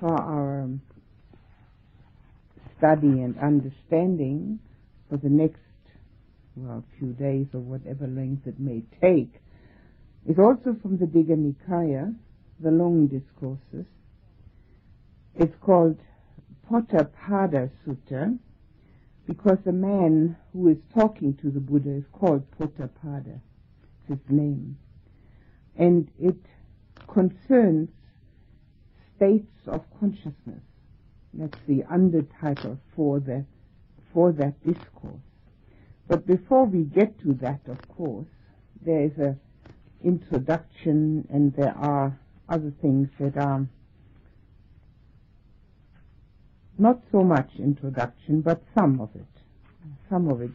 for our um, study and understanding for the next well, few days or whatever length it may take is also from the Digha Nikaya, the long discourses. It's called Potthapada Sutta because the man who is talking to the Buddha is called Potthapada, his name. And it concerns states of consciousness. That's the undertitle for the for that discourse. But before we get to that, of course, there is a introduction and there are other things that are not so much introduction, but some of it, some of it,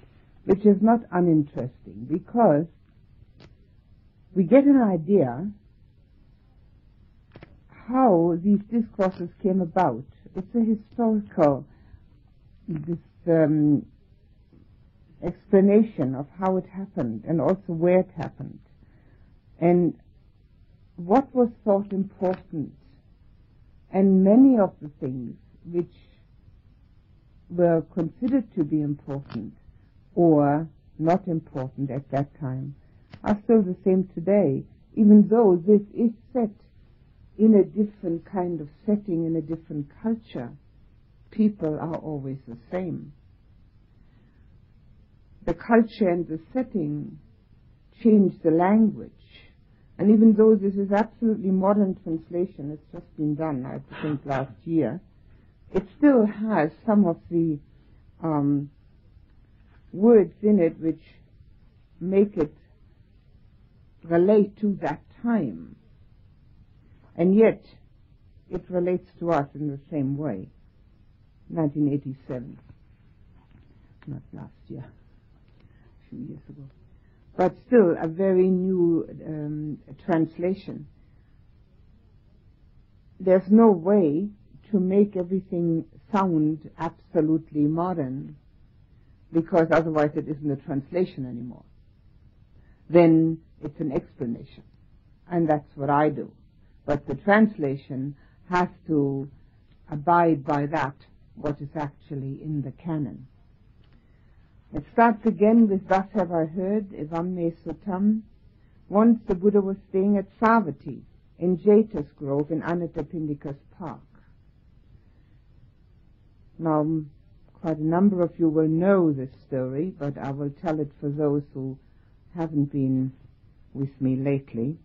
which is not uninteresting because we get an idea how these discourses came about. It's a historical this um, explanation of how it happened and also where it happened and what was thought important and many of the things which were considered to be important or not important at that time are still the same today, even though this is set in a different kind of setting, in a different culture. People are always the same. The culture and the setting change the language. And even though this is absolutely modern translation, it's just been done, I think, last year, it still has some of the um, words in it which make it relate to that time. And yet, it relates to us in the same way. 1987. Not last year, a few years ago. But still a very new um, translation. There's no way to make everything sound absolutely modern because otherwise it isn't a translation anymore. Then it's an explanation. And that's what I do. But the translation has to abide by that, what is actually in the canon. It starts again with Thus have I heard, Evam me Sutam. Once the Buddha was staying at Savatthi in Jeta's Grove in Anathapindika's park. Now, quite a number of you will know this story, but I will tell it for those who haven't been with me lately,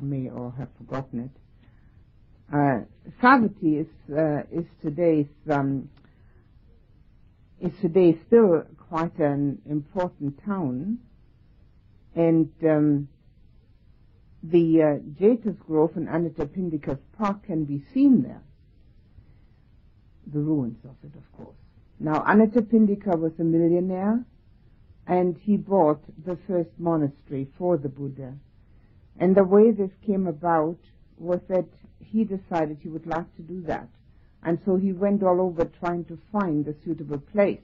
may or have forgotten it. Uh, Savatthi is uh, is today's um, is today still quite an important town, and um, the uh, Jeta's Grove and Anathapindika's Park can be seen there the ruins of it, of course. Now, Anathapindika was a millionaire, and he bought the first monastery for the Buddha. And the way this came about was that he decided he would like to do that. And so he went all over trying to find a suitable place,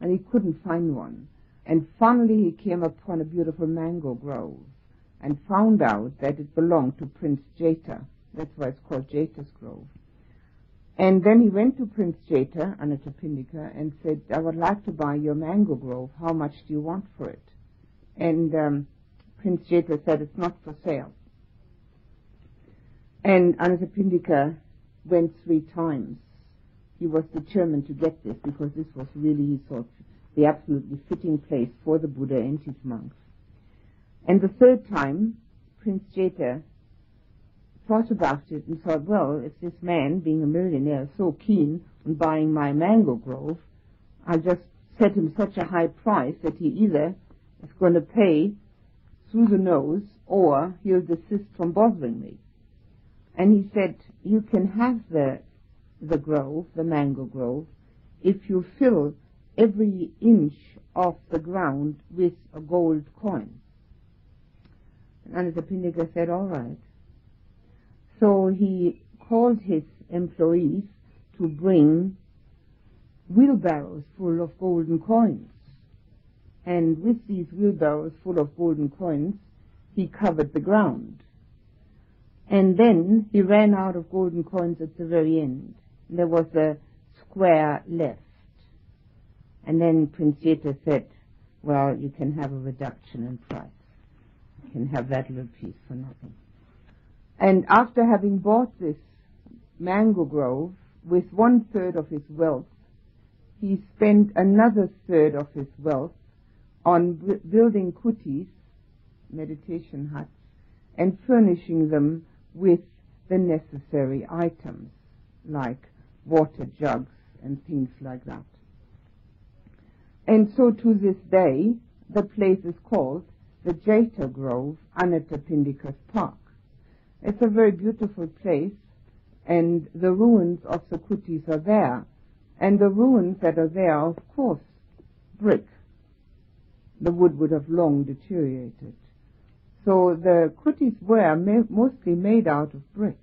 and he couldn't find one. And finally he came upon a beautiful mango grove and found out that it belonged to Prince Jeta. That's why it's called Jeta's Grove. And then he went to Prince Jeta, Anathapindika, and said, I would like to buy your mango grove. How much do you want for it? And um, Prince Jeta said, it's not for sale. And Anathapindika went three times. He was determined to get this because this was really, he thought, the absolutely fitting place for the Buddha and his monks. And the third time, Prince Jeta thought about it and thought, well, if this man, being a millionaire, is so keen on buying my mango grove, I'll just set him such a high price that he either is going to pay through the nose or he'll desist from bothering me. And he said, you can have the, the grove, the mango grove, if you fill every inch of the ground with a gold coin. And Anathapindika said, all right. So he called his employees to bring wheelbarrows full of golden coins. And with these wheelbarrows full of golden coins, he covered the ground. And then he ran out of golden coins at the very end. There was a square left. And then Prince Jeta said, well, you can have a reduction in price. You can have that little piece for nothing. And after having bought this mango grove with one third of his wealth, he spent another third of his wealth on building kutis, meditation huts, and furnishing them with the necessary items like water jugs and things like that. And so to this day, the place is called the Jeta Grove, Anathapindika's Park. It's a very beautiful place, and the ruins of the kutis are there. And the ruins that are there of course, brick. The wood would have long deteriorated. So the kutis were ma- mostly made out of brick,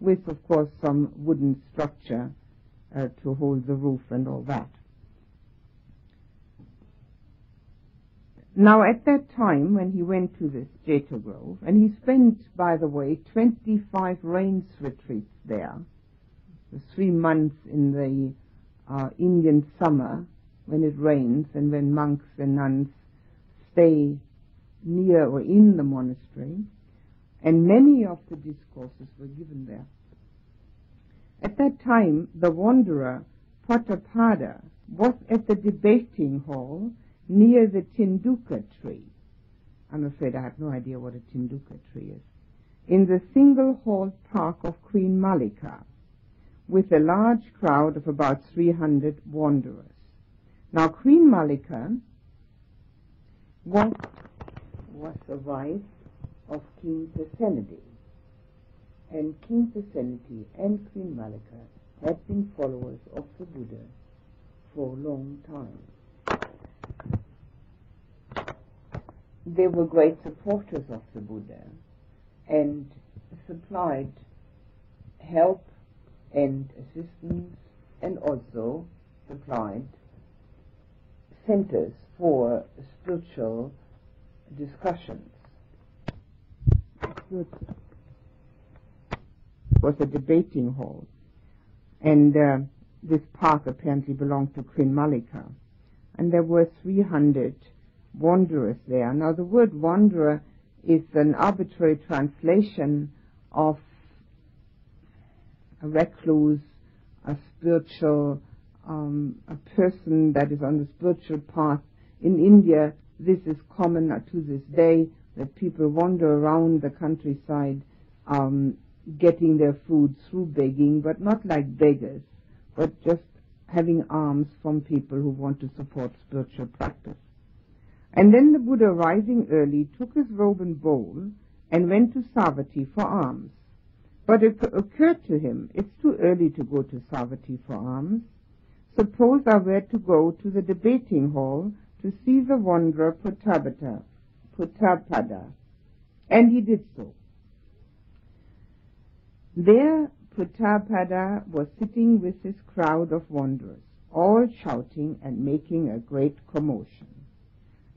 with, of course, some wooden structure uh, to hold the roof and all that. Now, at that time, when he went to this Jeta Grove, and he spent, by the way, 25 rains retreats there, the three months in the uh, Indian summer when it rains and when monks and nuns stay near or in the monastery, and many of the discourses were given there. At that time, the wanderer Potthapada was at the debating hall near the Tinduka tree. I'm afraid I have no idea what a Tinduka tree is. In the single hall park of Queen Mallika, with a large crowd of about 300 wanderers. Now, Queen Mallika was, was the wife of King Pasenadi. And King Pasenadi and Queen Mallika had been followers of the Buddha for a long time. They were great supporters of the Buddha and supplied help and assistance and also supplied centers for spiritual discussions. It was a debating hall, and uh, this park apparently belonged to Queen Mallika, and there were 300 wanderers there. Now, the word wanderer is an arbitrary translation of a recluse, a spiritual, um, a person that is on the spiritual path. In India, this is common to this day that people wander around the countryside um, getting their food through begging, but not like beggars, but just having alms from people who want to support spiritual practice. And then the Buddha, rising early, took his robe and bowl and went to Savatthi for alms. But it occurred to him, it's too early to go to Savatthi for alms. Suppose I were to go to the debating hall to see the wanderer Putabata, Potthapada. And he did so. There Potthapada was sitting with his crowd of wanderers, all shouting and making a great commotion,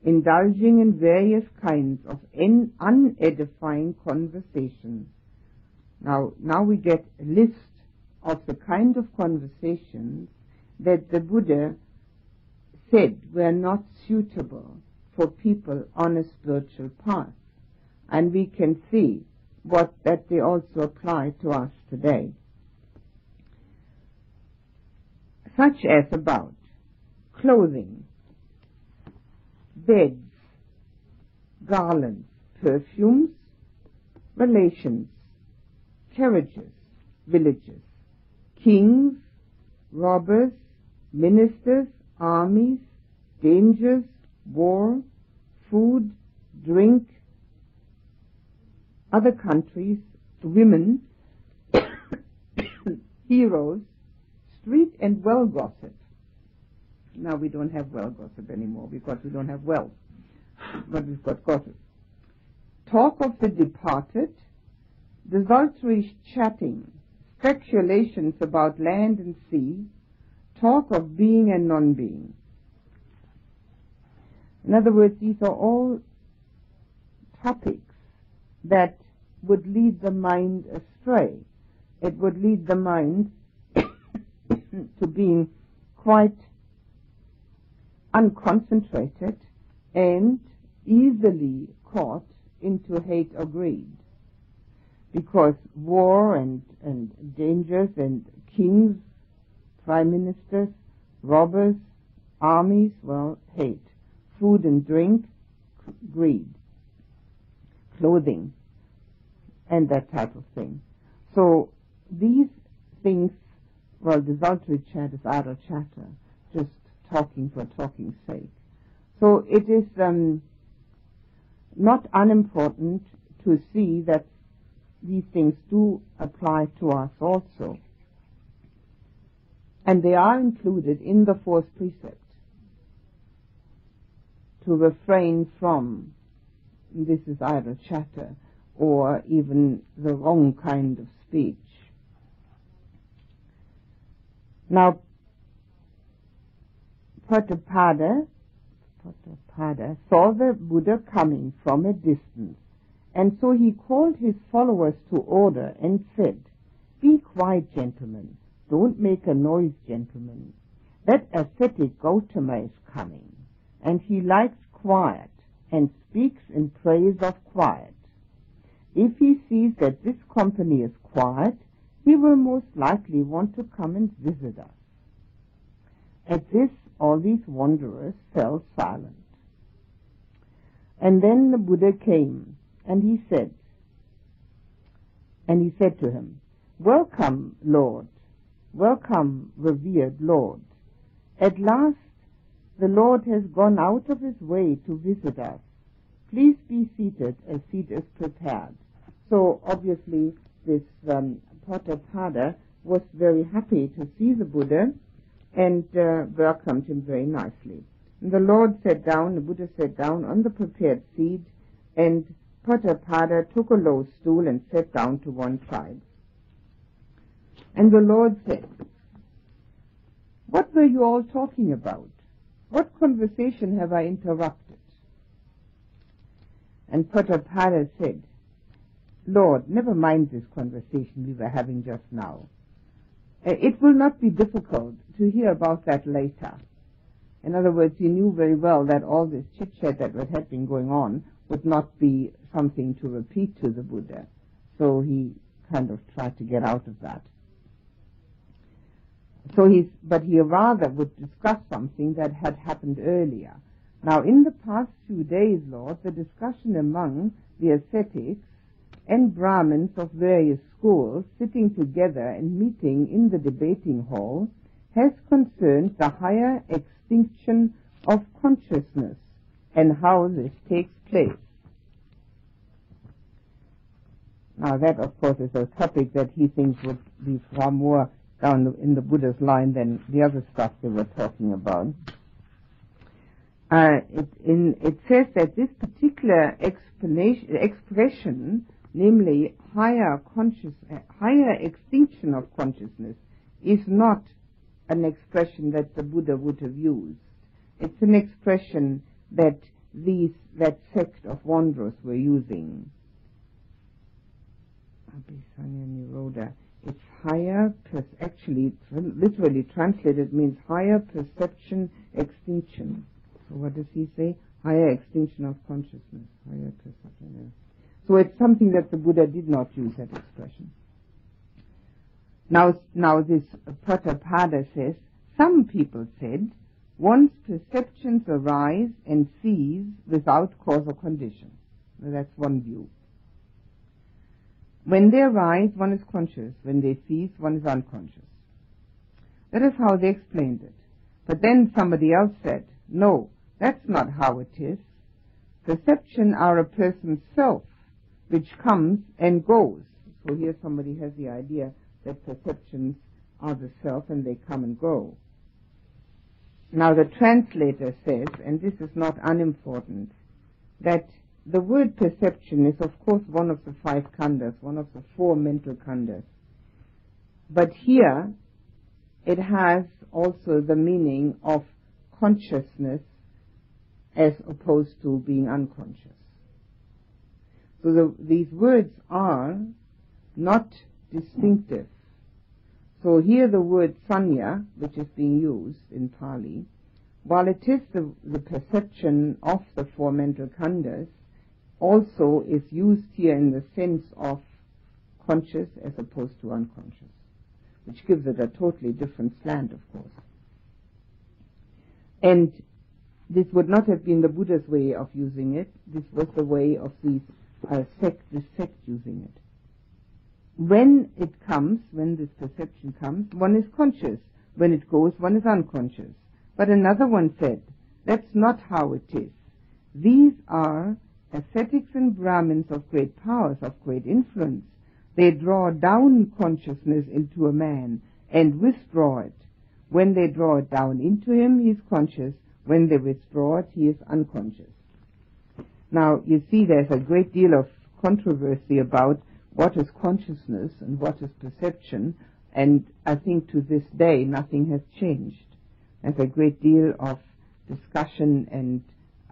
indulging in various kinds of unedifying conversation now, now we get a list of the kind of conversations that the Buddha said were not suitable for people on a spiritual path. And we can see what that they also apply to us today. Such as about clothing, beds, garlands, perfumes, relations, carriages, villages, kings, robbers, ministers, armies, dangers, war, food, drink, other countries, women, heroes, street and well gossip. Now we don't have well gossip anymore because we don't have wealth, but we've got gossip. Talk of the departed, desultory chatting, speculations about land and sea, talk of being and non-being. In other words, these are all topics that would lead the mind astray. It would lead the mind to being quite unconcentrated and easily caught into hate or greed. Because war and, and dangers and kings, prime ministers, robbers, armies, well, hate. Food and drink, greed. Clothing, and that type of thing. So these things, well, desultory chat is idle chatter, just talking for talking's sake. So it is um, not unimportant to see that these things do apply to us also. And they are included in the fourth precept to refrain from this is idle chatter or even the wrong kind of speech. Now, Potthapada, Potthapada saw the Buddha coming from a distance, and so he called his followers to order and said, Be quiet, gentlemen. Don't make a noise, gentlemen. That ascetic Gautama is coming, and he likes quiet and speaks in praise of quiet. If he sees that this company is quiet, he will most likely want to come and visit us. At this, all these wanderers fell silent. And then the Buddha came, and he said, and he said to him, Welcome, Lord. Welcome, revered Lord. At last, the Lord has gone out of his way to visit us. Please be seated. A seat is prepared. So obviously, this um, Potthapada was very happy to see the Buddha and uh, welcomed him very nicely. And the Lord sat down, the Buddha sat down on the prepared seat, and Potthapada took a low stool and sat down to one side. And the Lord said, What were you all talking about? What conversation have I interrupted? And Potthapada said, Lord, never mind this conversation we were having just now. Uh, it will not be difficult to hear about that later. In other words, he knew very well that all this chit-chat that had been going on would not be something to repeat to the Buddha. So he kind of tried to get out of that. So he's, but he rather would discuss something that had happened earlier. Now, in the past few days, Lord, the discussion among the ascetics and Brahmins of various schools sitting together and meeting in the debating hall has concerned the higher extinction of consciousness and how this takes place. Now that, of course, is a topic that he thinks would be far more down in the Buddha's line than the other stuff they were talking about. Uh, it, in, it says that this particular expression namely higher conscious, higher extinction of consciousness, is not an expression that the Buddha would have used. It's an expression that these, that sect of wanderers were using. It's higher, actually, literally translated means higher perception extinction. So what does he say? Higher extinction of consciousness. Higher perception. So it's something that the Buddha did not use that expression. Now, now this Pratapada says, some people said, one's perceptions arise and cease without cause or condition. Well, that's one view. When they arise, one is conscious. When they cease, one is unconscious. That is how they explained it. But then somebody else said, no, that's not how it is. Perception are a person's self which comes and goes. So here somebody has the idea that perceptions are the self and they come and go. Now the translator says, and this is not unimportant, that the word perception is of course one of the five khandhas, one of the four mental khandhas. But here it has also the meaning of consciousness as opposed to being unconscious. So the, these words are not distinctive. So here the word sanya, which is being used in Pali, while it is the, the perception of the four mental khandhas, also is used here in the sense of conscious as opposed to unconscious, which gives it a totally different slant, of course. And this would not have been the Buddha's way of using it. This was the way of these uh, sect, this sect using it. When it comes, when this perception comes, one is conscious. When it goes, one is unconscious. But another one said, that's not how it is. These are ascetics and Brahmins of great powers, of great influence. They draw down consciousness into a man and withdraw it. When they draw it down into him, he is conscious. When they withdraw it, he is unconscious. Now, you see there's a great deal of controversy about what is consciousness and what is perception, and I think to this day nothing has changed. There's a great deal of discussion and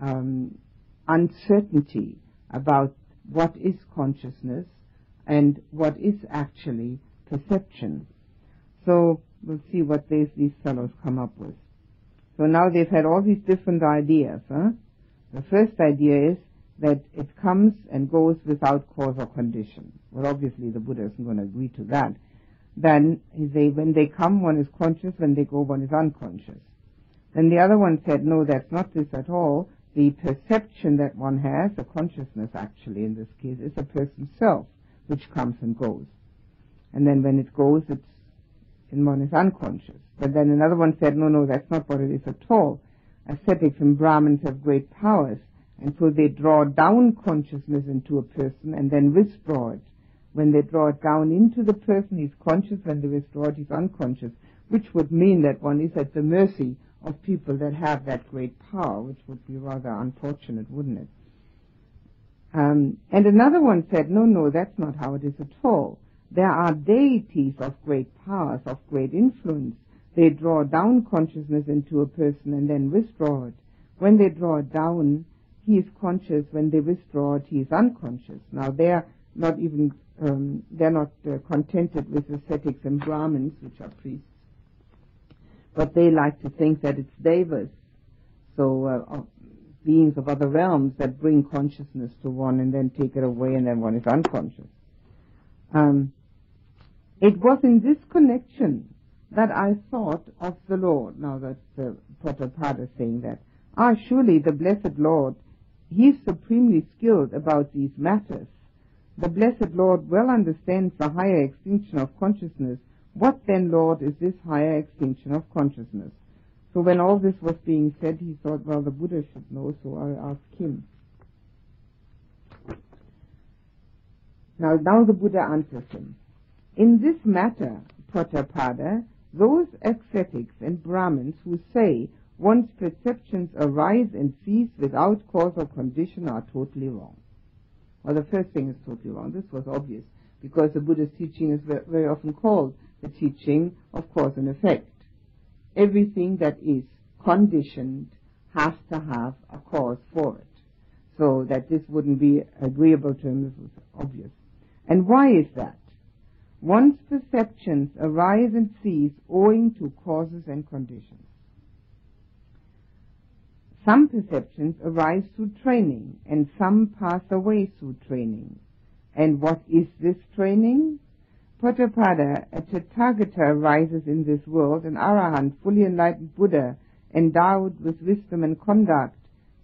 um, uncertainty about what is consciousness and what is actually perception. So we'll see what these, these fellows come up with. So now they've had all these different ideas. Huh? The first idea is that it comes and goes without cause or condition. Well, obviously the Buddha isn't going to agree to that. Then they, when they come, one is conscious. When they go, one is unconscious. Then the other one said, no, that's not this at all. The perception that one has, the consciousness actually in this case, is a person's self, which comes and goes. And then when it goes, it's, and one is unconscious. But then another one said, no, no, that's not what it is at all. Ascetics and Brahmins have great powers and so they draw down consciousness into a person and then withdraw it. When they draw it down into the person, he's conscious. When they withdraw it, he's unconscious, which would mean that one is at the mercy of people that have that great power, which would be rather unfortunate, wouldn't it? Um, and another one said, no, no, that's not how it is at all. There are deities of great powers, of great influence. They draw down consciousness into a person and then withdraw it. When they draw it down, he is conscious. When they withdraw it, he is unconscious. Now they are not even um, they're not uh, contented with ascetics and Brahmins, which are priests, but they like to think that it's devas, so uh, beings of other realms that bring consciousness to one and then take it away, and then one is unconscious. Um, it was in this connection that I thought of the Lord. Now that's uh, Potthapada saying that. Ah, surely the blessed Lord he is supremely skilled about these matters. The blessed Lord well understands the higher extinction of consciousness. What then, Lord, is this higher extinction of consciousness? So when all this was being said, he thought, well, the Buddha should know, so I'll ask him. Now, now the Buddha answers him. In this matter, Pratapada, those ascetics and Brahmins who say one's perceptions arise and cease without cause or condition are totally wrong. Well, the first thing is totally wrong. This was obvious because the Buddha's teaching is very often called the teaching of cause and effect. Everything that is conditioned has to have a cause for it. So that this wouldn't be agreeable to him, this was obvious. And why is that? One's perceptions arise and cease owing to causes and conditions. Some perceptions arise through training, and some pass away through training. And what is this training? Potthapada, a Tathagata arises in this world, an Arahant, fully enlightened Buddha, endowed with wisdom and conduct,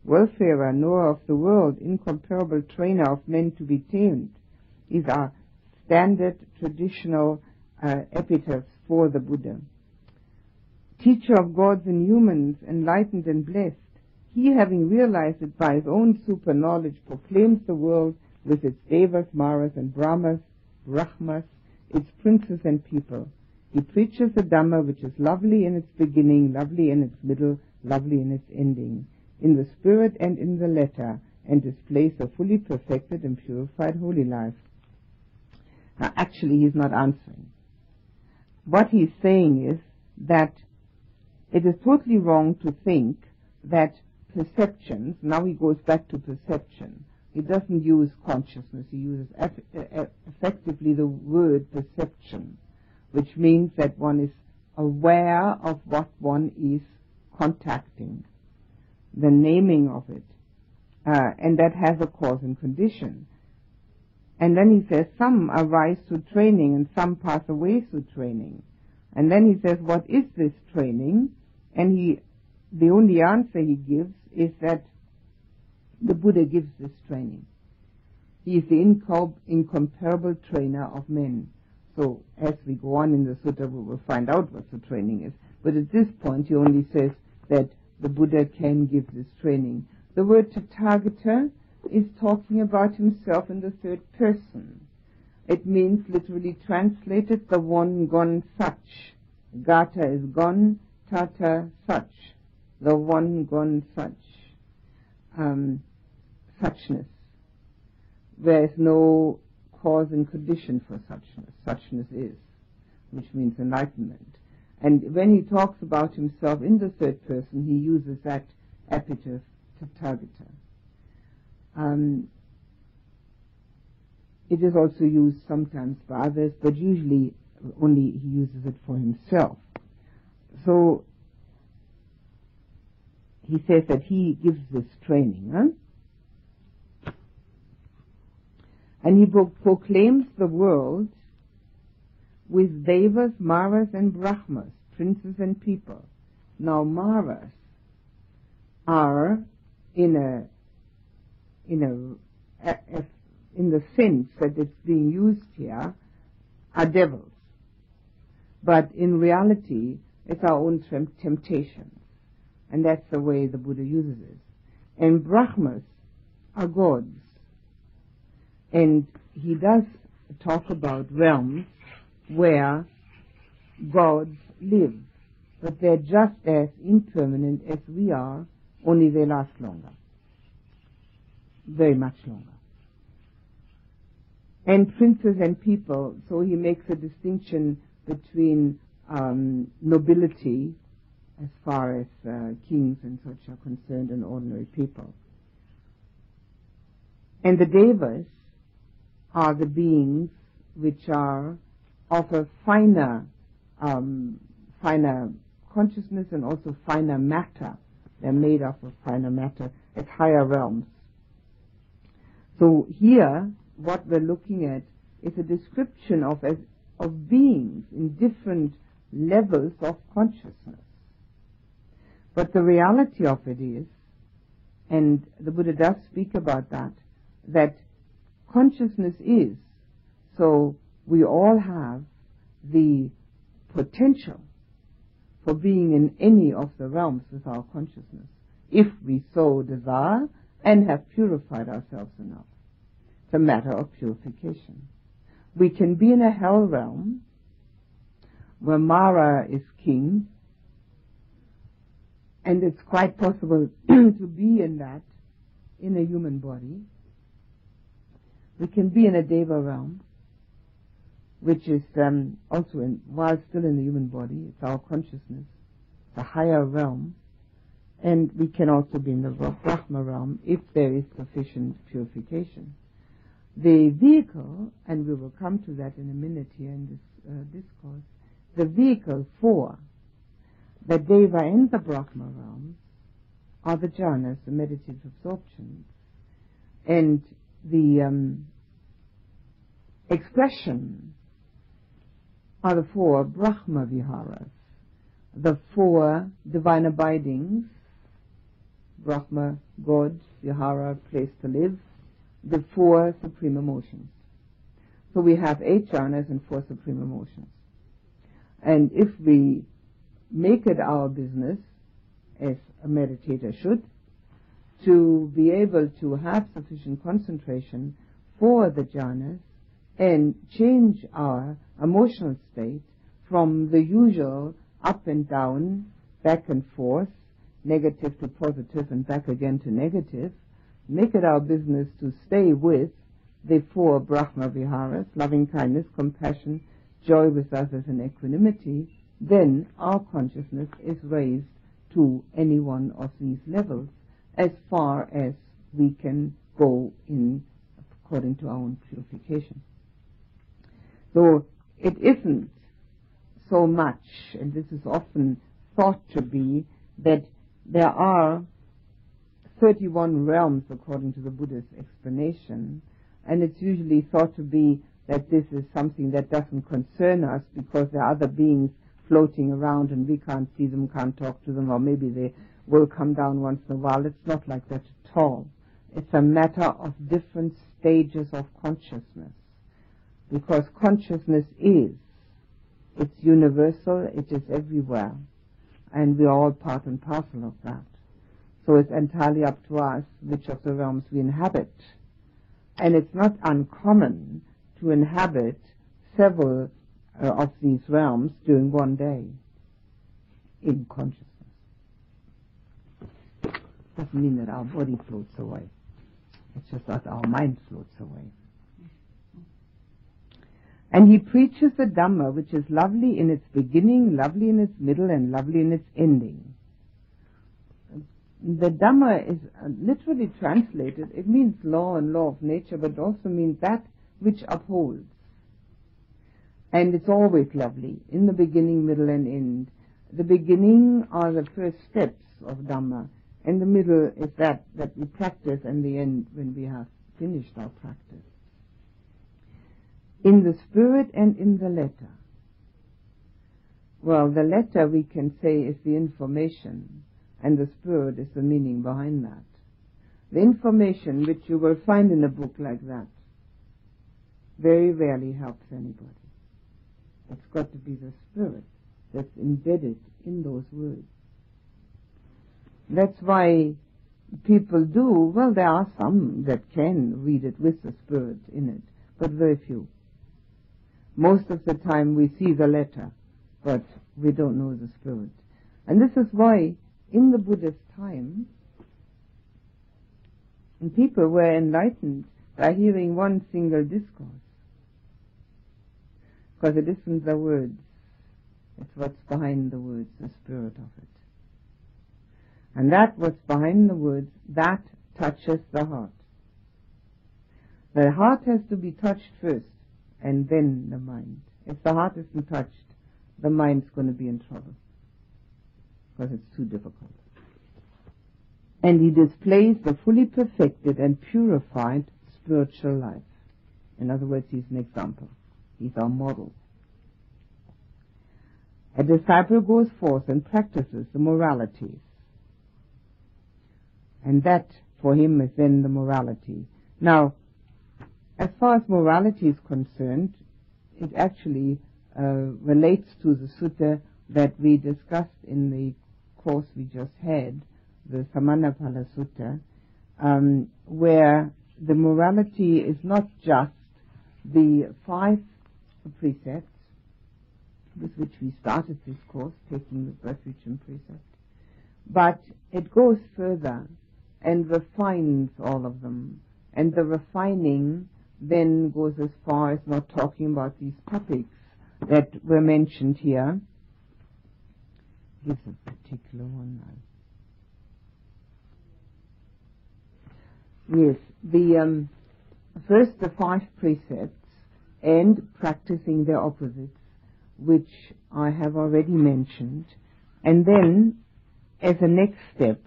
welfarer, knower of the world, incomparable trainer of men to be tamed. These are standard traditional uh, epitaphs for the Buddha. Teacher of gods and humans, enlightened and blessed, he, having realized it by his own super knowledge, proclaims the world with its devas, maras, and brahmas, brahmas, its princes and people. He preaches the Dhamma which is lovely in its beginning, lovely in its middle, lovely in its ending, in the spirit and in the letter, and displays a fully perfected and purified holy life. Now, actually, he's not answering. What he's saying is that it is totally wrong to think that perceptions, now he goes back to perception, he doesn't use consciousness. He uses eff- effectively the word perception, which means that one is aware of what one is contacting, the naming of it, uh, and that has a cause and condition. And then he says some arise through training and some pass away through training. And then he says, what is this training? And he, the only answer he gives is that the Buddha gives this training. He is the incomparable trainer of men. So as we go on in the sutta, we will find out what the training is. But at this point, he only says that the Buddha can give this training. The word Tathagata is talking about himself in the third person. It means literally translated the one gone such. Gata is gone, Tata such. The one gone such. Um, suchness. There is no cause and condition for suchness. Suchness is, which means enlightenment. And when he talks about himself in the third person, he uses that epithet, Tathagata. Um, it is also used sometimes by others, but usually only he uses it for himself. So he says that he gives this training, huh? and he pro- proclaims the world with devas, maras, and brahmas, princes and people. Now maras are in a in a, a, a in the sense that it's being used here are devils. But in reality, it's our own temptations. And that's the way the Buddha uses it. And Brahmas are gods. And he does talk about realms where gods live. But they're just as impermanent as we are, only they last longer. Very much longer and princes and people. So he makes a distinction between um, nobility, as far as uh, kings and such are concerned, and ordinary people. And the devas are the beings which are of a finer, um, finer consciousness and also finer matter. They're made up of finer matter at higher realms. So here, what we're looking at is a description of, as, of beings in different levels of consciousness. But the reality of it is, and the Buddha does speak about that, that consciousness is, so we all have the potential for being in any of the realms with our consciousness, if we so desire and have purified ourselves enough. It's a matter of purification. We can be in a hell realm where Mara is king, and it's quite possible to be in that in a human body. We can be in a Deva realm, which is um, also in, while still in the human body, it's our consciousness, a higher realm, and we can also be in the Brahma realm if there is sufficient purification. The vehicle, and we will come to that in a minute here in this uh, discourse, the vehicle for the Deva and the Brahma realms are the jhanas, the meditative absorptions. And the um, expression are the four Brahma Viharas, the four divine abidings, Brahma, God, Vihara, place to live, the four supreme emotions. So we have eight jhanas and four supreme emotions. And if we make it our business, as a meditator should, to be able to have sufficient concentration for the jhanas and change our emotional state from the usual up and down, back and forth, negative to positive and back again to negative, make it our business to stay with the four Brahma Viharas, loving kindness, compassion, joy with others, and equanimity, then our consciousness is raised to any one of these levels as far as we can go in according to our own purification. So it isn't so much, and this is often thought to be, that there are 31 realms according to the Buddha's explanation, and it's usually thought to be that this is something that doesn't concern us because there are other beings floating around and we can't see them, can't talk to them, or maybe they will come down once in a while. It's not like that at all. It's a matter of different stages of consciousness. Because consciousness is. It's universal, it is everywhere. And we are all part and parcel of that. So it's entirely up to us which of the realms we inhabit. And it's not uncommon to inhabit several uh, of these realms during one day in consciousness. Doesn't mean that our body floats away. It's just that our mind floats away. And he preaches the Dhamma, which is lovely in its beginning, lovely in its middle, and lovely in its ending. The Dhamma is uh, literally translated, it means law and law of nature, but also means that which upholds. And it's always lovely, in the beginning, middle, and end. The beginning are the first steps of Dhamma, and the middle is that that we practice, and the end when we have finished our practice. In the spirit and in the letter. Well, the letter we can say is the information, and the spirit is the meaning behind that. The information which you will find in a book like that very rarely helps anybody. It's got to be the spirit that's embedded in those words. That's why people do, well, there are some that can read it with the spirit in it, but very few. Most of the time we see the letter, but we don't know the spirit. And this is why in the Buddha's time, people were enlightened by hearing one single discourse because it isn't the words. It's what's behind the words, the spirit of it. And that what's behind the words, that touches the heart. The heart has to be touched first, and then the mind. If the heart isn't touched, the mind's going to be in trouble, because it's too difficult. And he displays the fully perfected and purified spiritual life. In other words, he's an example. He's our model. A disciple goes forth and practices the moralities. And that for him is then the morality. Now, as far as morality is concerned, it actually uh, relates to the sutta that we discussed in the course we just had, the Samannaphala Sutta, um, where the morality is not just the five precepts with which we started this course, taking the Bertrichem precept. But it goes further and refines all of them. And the refining then goes as far as not talking about these topics that were mentioned here. Gives a particular one now. Yes, the um, first the five precepts and practicing their opposites, which I have already mentioned, and then as a next step,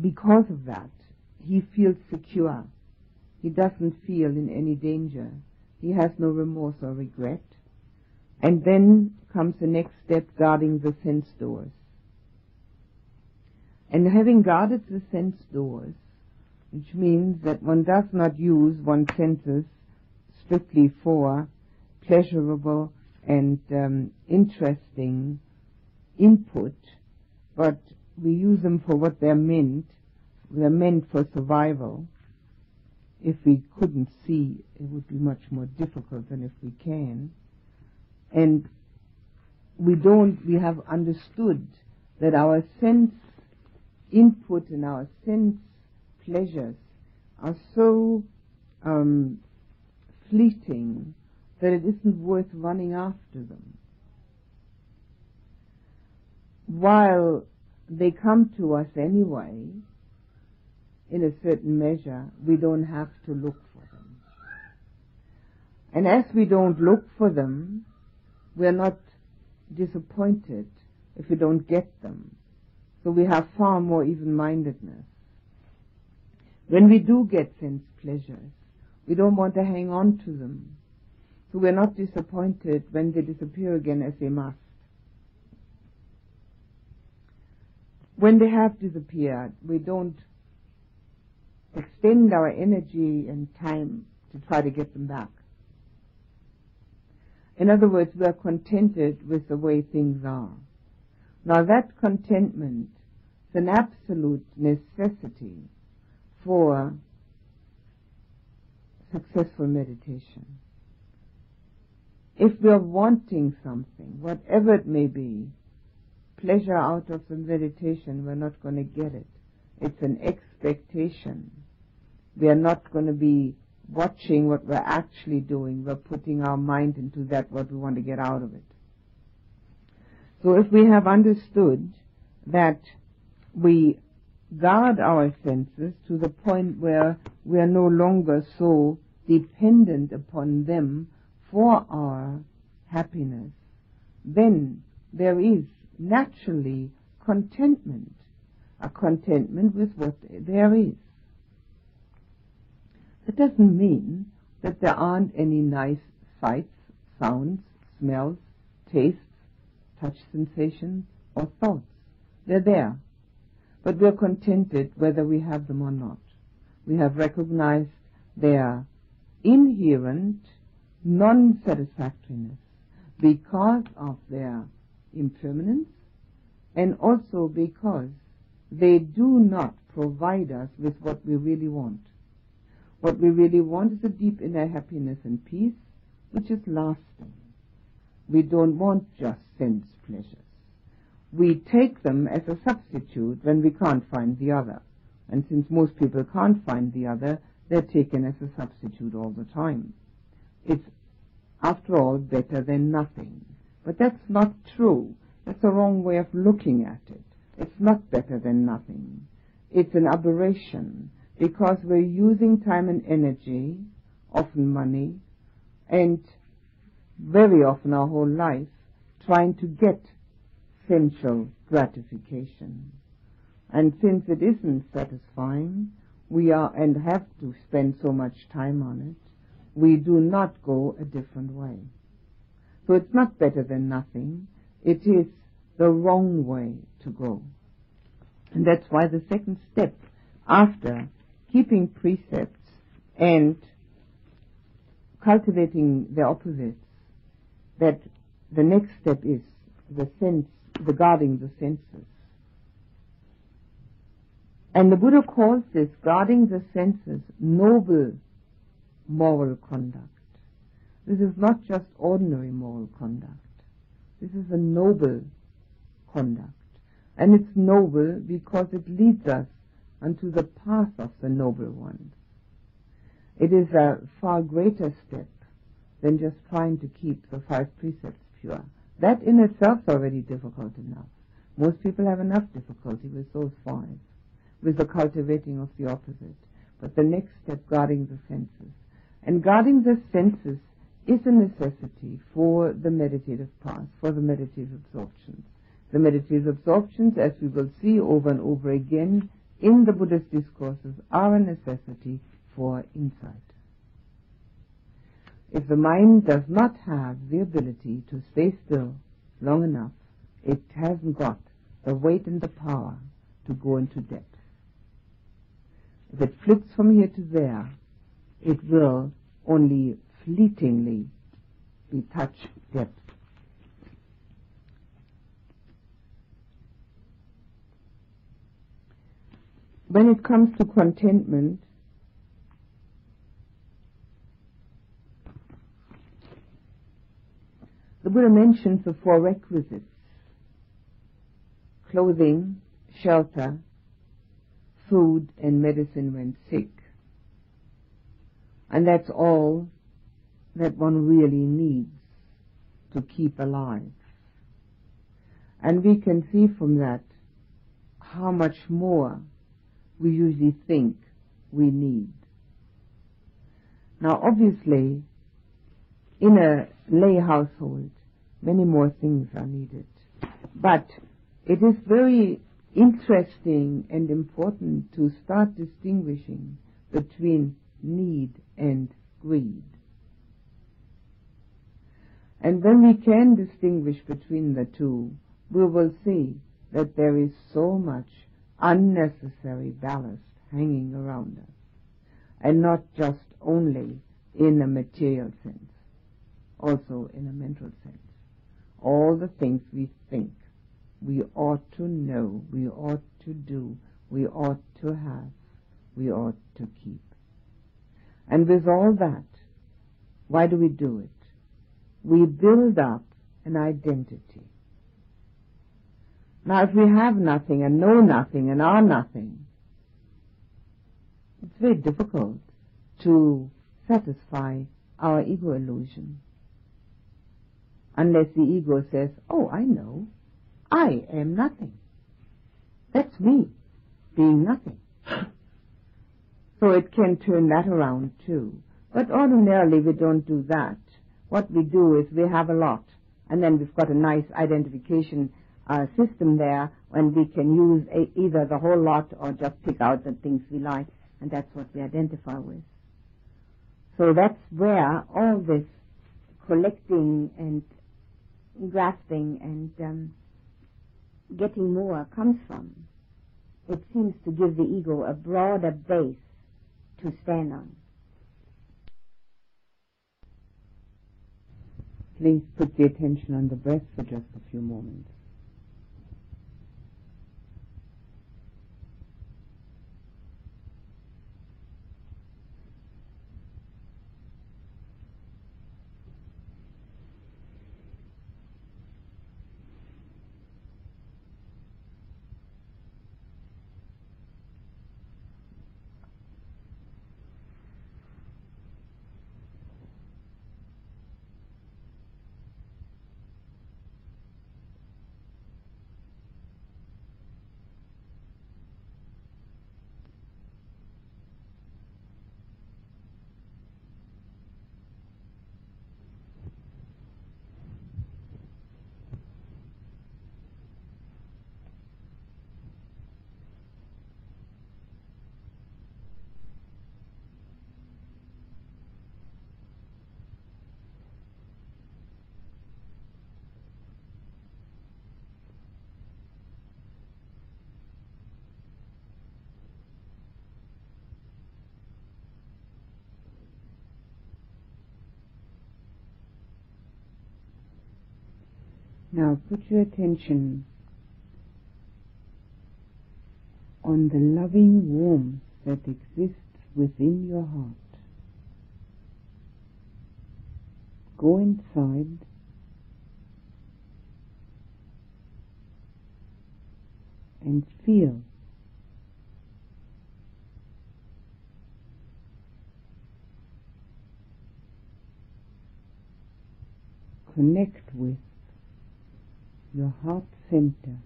because of that, he feels secure. He doesn't feel in any danger. He has no remorse or regret. And then comes the next step, guarding the sense doors. And having guarded the sense doors, which means that one does not use one's senses strictly for pleasurable and um, interesting input, but we use them for what they're meant. They're meant for survival. If we couldn't see, it would be much more difficult than if we can. And we don't, we have understood that our sense input and our sense pleasures are so um, fleeting that it isn't worth running after them. while they come to us anyway, in a certain measure, we don't have to look for them. And as we don't look for them, we're not disappointed if we don't get them. So we have far more even-mindedness. When we do get sense pleasures, we don't want to hang on to them. So we're not disappointed when they disappear again as they must. When they have disappeared, we don't extend our energy and time to try to get them back. In other words, we are contented with the way things are. Now that contentment is an absolute necessity for successful meditation. If we are wanting something, whatever it may be, pleasure out of the meditation, we're not going to get it. It's an expectation. We are not going to be watching what we're actually doing. We're putting our mind into that, what we want to get out of it. So if we have understood that we guard our senses to the point where we are no longer so dependent upon them for our happiness, then there is naturally contentment, a contentment with what there is. It doesn't mean that there aren't any nice sights, sounds, smells, tastes, touch sensations, or thoughts. They're there. But we're contented whether we have them or not. We have recognized their inherent non-satisfactoriness because of their impermanence and also because they do not provide us with what we really want. What we really want is a deep inner happiness and peace, which is lasting. We don't want just sense pleasures. We take them as a substitute when we can't find the other. And since most people can't find the other, they're taken as a substitute all the time. It's, after all, better than nothing. But that's not true. That's a wrong way of looking at it. It's not better than nothing. It's an aberration because we're using time and energy, often money, and very often our whole life trying to get sensual gratification. And since it isn't satisfying, we are and have to spend so much time on it, we do not go a different way. So it's not better than nothing. It is the wrong way to go. And that's why the second step after keeping precepts and cultivating the opposites, that the next step is the sense, the guarding the senses. And the Buddha calls this guarding the senses noble moral conduct. This is not just ordinary moral conduct. This is a noble conduct. And it's noble because it leads us unto the path of the noble ones. It is a far greater step than just trying to keep the five precepts pure. That in itself is already difficult enough. Most people have enough difficulty with those five, with the cultivating of the opposite. But the next step, guarding the senses. And guarding the senses is a necessity for the meditative path, for the meditative absorptions. The meditative absorptions, as we will see over and over again, in the Buddhist discourses are a necessity for insight. If the mind does not have the ability to stay still long enough, it hasn't got the weight and the power to go into depth. If it flips from here to there, it will only fleetingly be touch depth. when it comes to contentment, the Buddha mentions the four requisites clothing, shelter, food, and medicine when sick. And that's all that one really needs to keep alive. And we can see from that how much more we usually think we need. Now obviously, in a lay household, many more things are needed. But it is very interesting and important to start distinguishing between need and greed. And when we can distinguish between the two, we will see that there is so much unnecessary ballast hanging around us, and not just only in a material sense, also in a mental sense. All the things we think we ought to know, we ought to do, we ought to have, we ought to keep. And with all that, why do we do it? We build up an identity. Now, if we have nothing and know nothing and are nothing, it's very difficult to satisfy our ego illusion. Unless the ego says, oh, I know, I am nothing. That's me, being nothing. So it can turn that around too. But ordinarily we don't do that. What we do is we have a lot, and then we've got a nice identification uh, system there, and we can use a, either the whole lot or just pick out the things we like, and that's what we identify with. So that's where all this collecting and grasping and um, getting more comes from. It seems to give the ego a broader base to stand on. Please put the attention on the breath for just a few moments. Now put your attention on the loving warmth that exists within your heart. Go inside and feel connect with your heart center.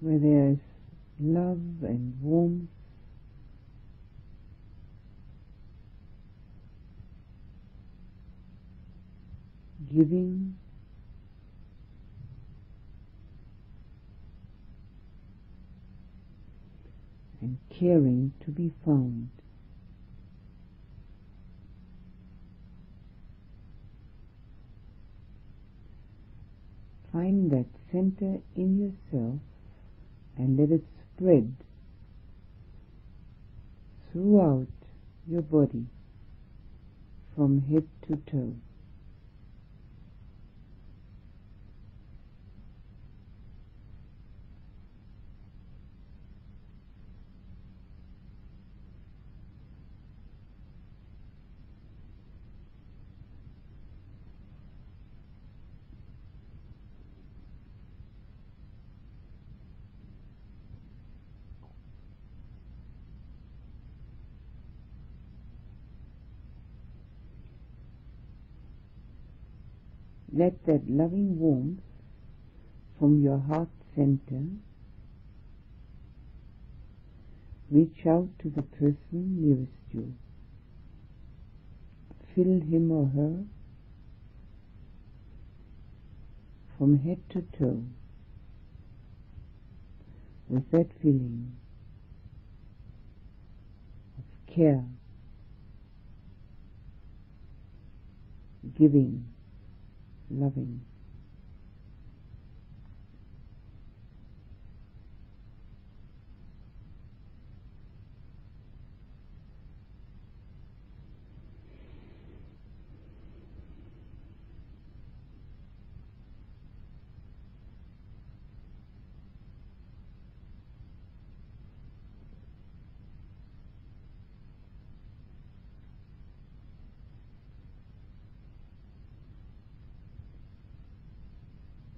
Where there is love and warmth, giving, and caring to be found. Find that center in yourself and let it spread throughout your body from head to toe. Let that loving warmth from your heart center reach out to the person nearest you. Fill him or her from head to toe with that feeling of care, giving, loving.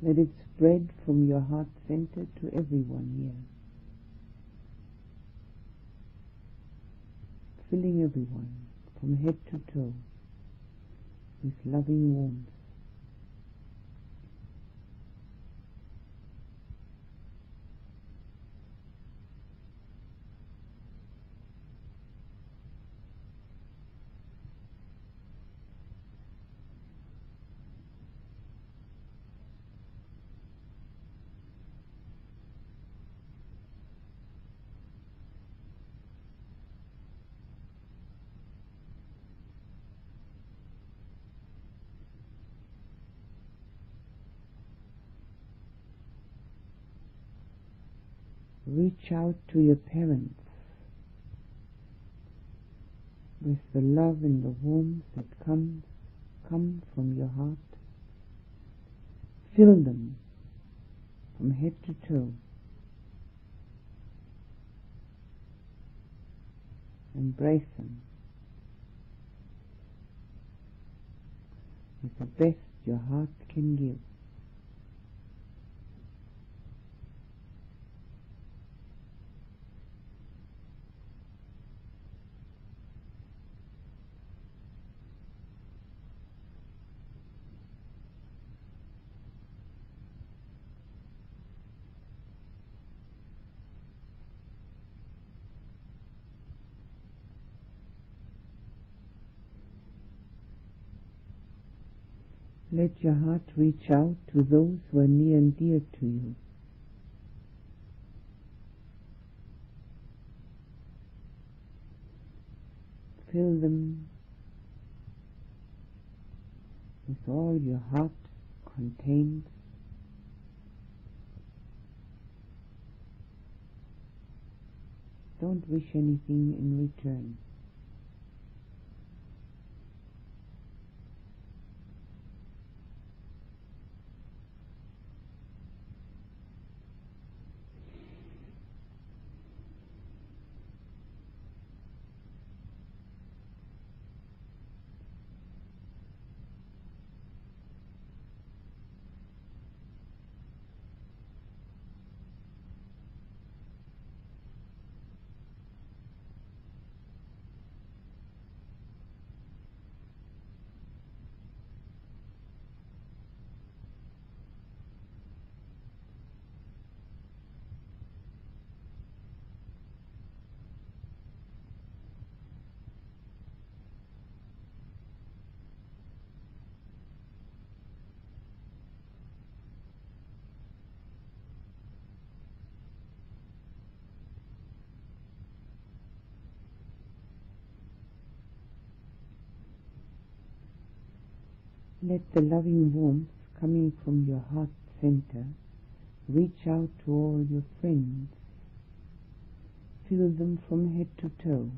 Let it spread from your heart center to everyone here. Filling everyone from head to toe with loving warmth. Reach out to your parents with the love and the warmth that comes come from your heart. Fill them from head to toe. Embrace them with the best your heart can give. Let your heart reach out to those who are near and dear to you. Fill them with all your heart contains. Don't wish anything in return. Let the loving warmth coming from your heart center reach out to all your friends. Fill them from head to toe.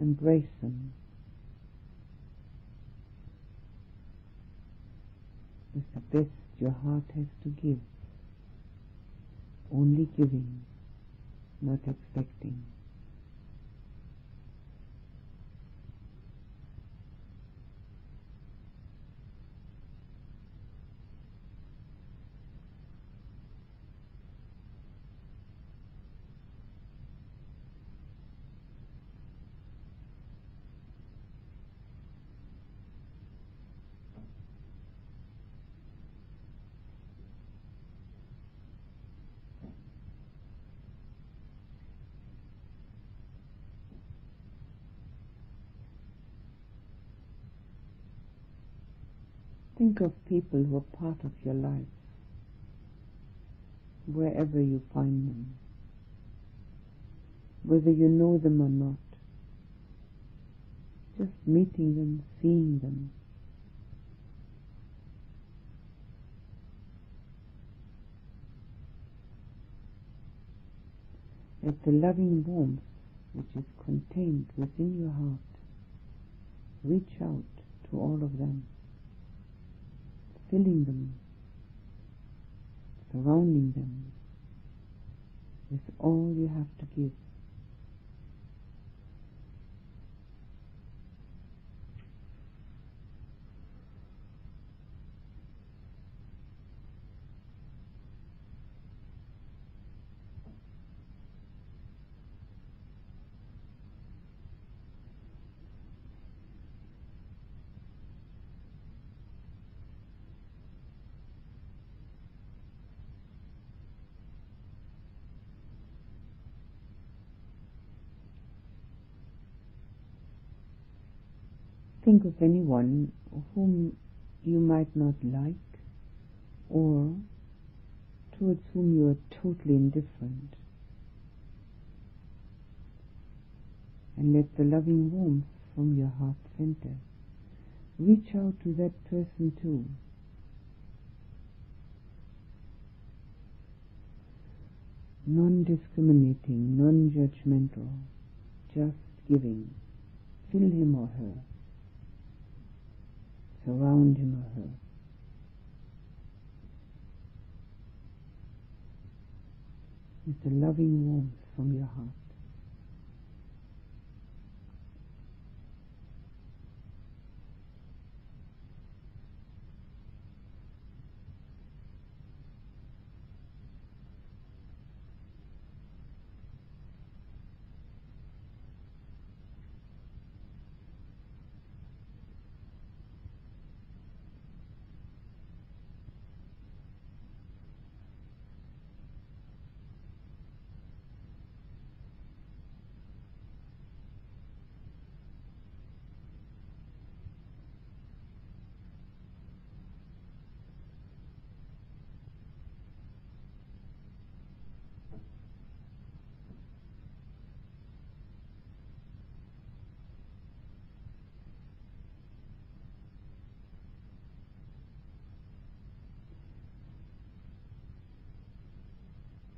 Embrace them. With the best your heart has to give. Only giving, not expecting. Think of people who are part of your life, wherever you find them, whether you know them or not. Just meeting them, seeing them. Let the loving warmth which is contained within your heart reach out to all of them filling them, surrounding them with all you have to give. Think of anyone whom you might not like or towards whom you are totally indifferent. And let the loving warmth from your heart center reach out to that person too. Non-discriminating, non-judgmental, just giving. Fill him or her surround him or her. With the loving warmth from your heart.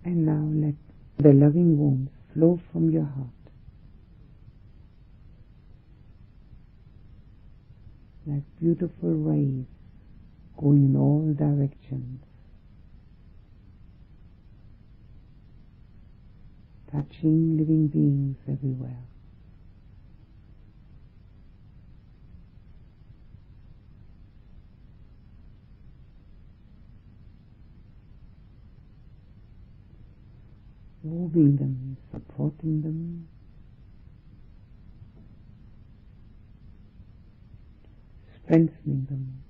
And now let the loving warmth flow from your heart. Like beautiful rays going in all directions, touching living beings everywhere. Moving them, supporting them, strengthening them.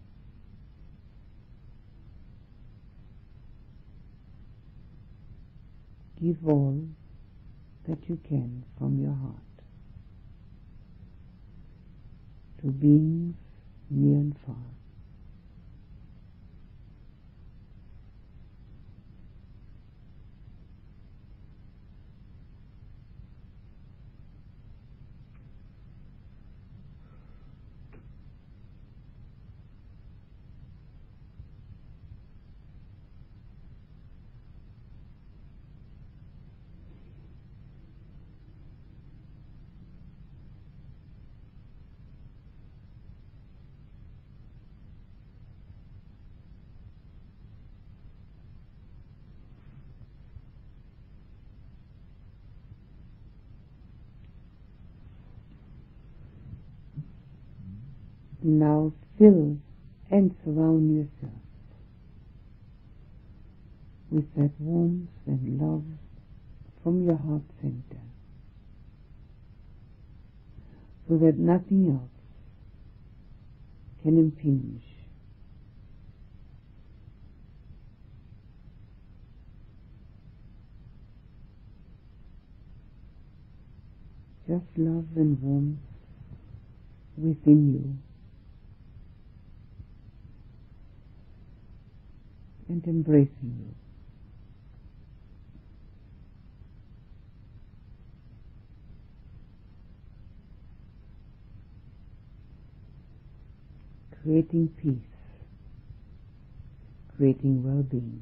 Give all that you can from your heart to beings near and far. Now fill and surround yourself with that warmth and love from your heart center so that nothing else can impinge. Just love and warmth within you and embracing you. Creating peace, creating well-being.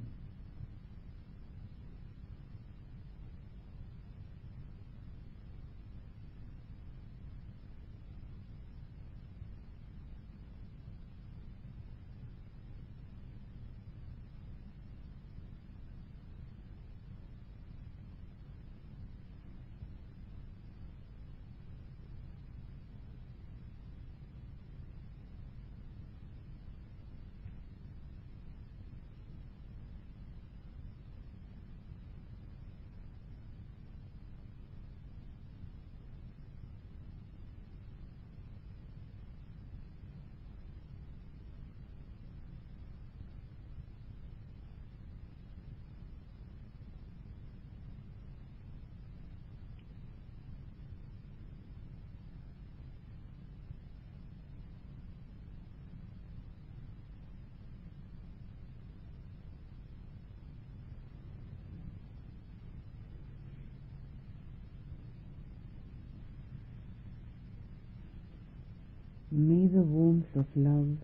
May the warmth of love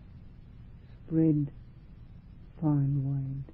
spread far and wide.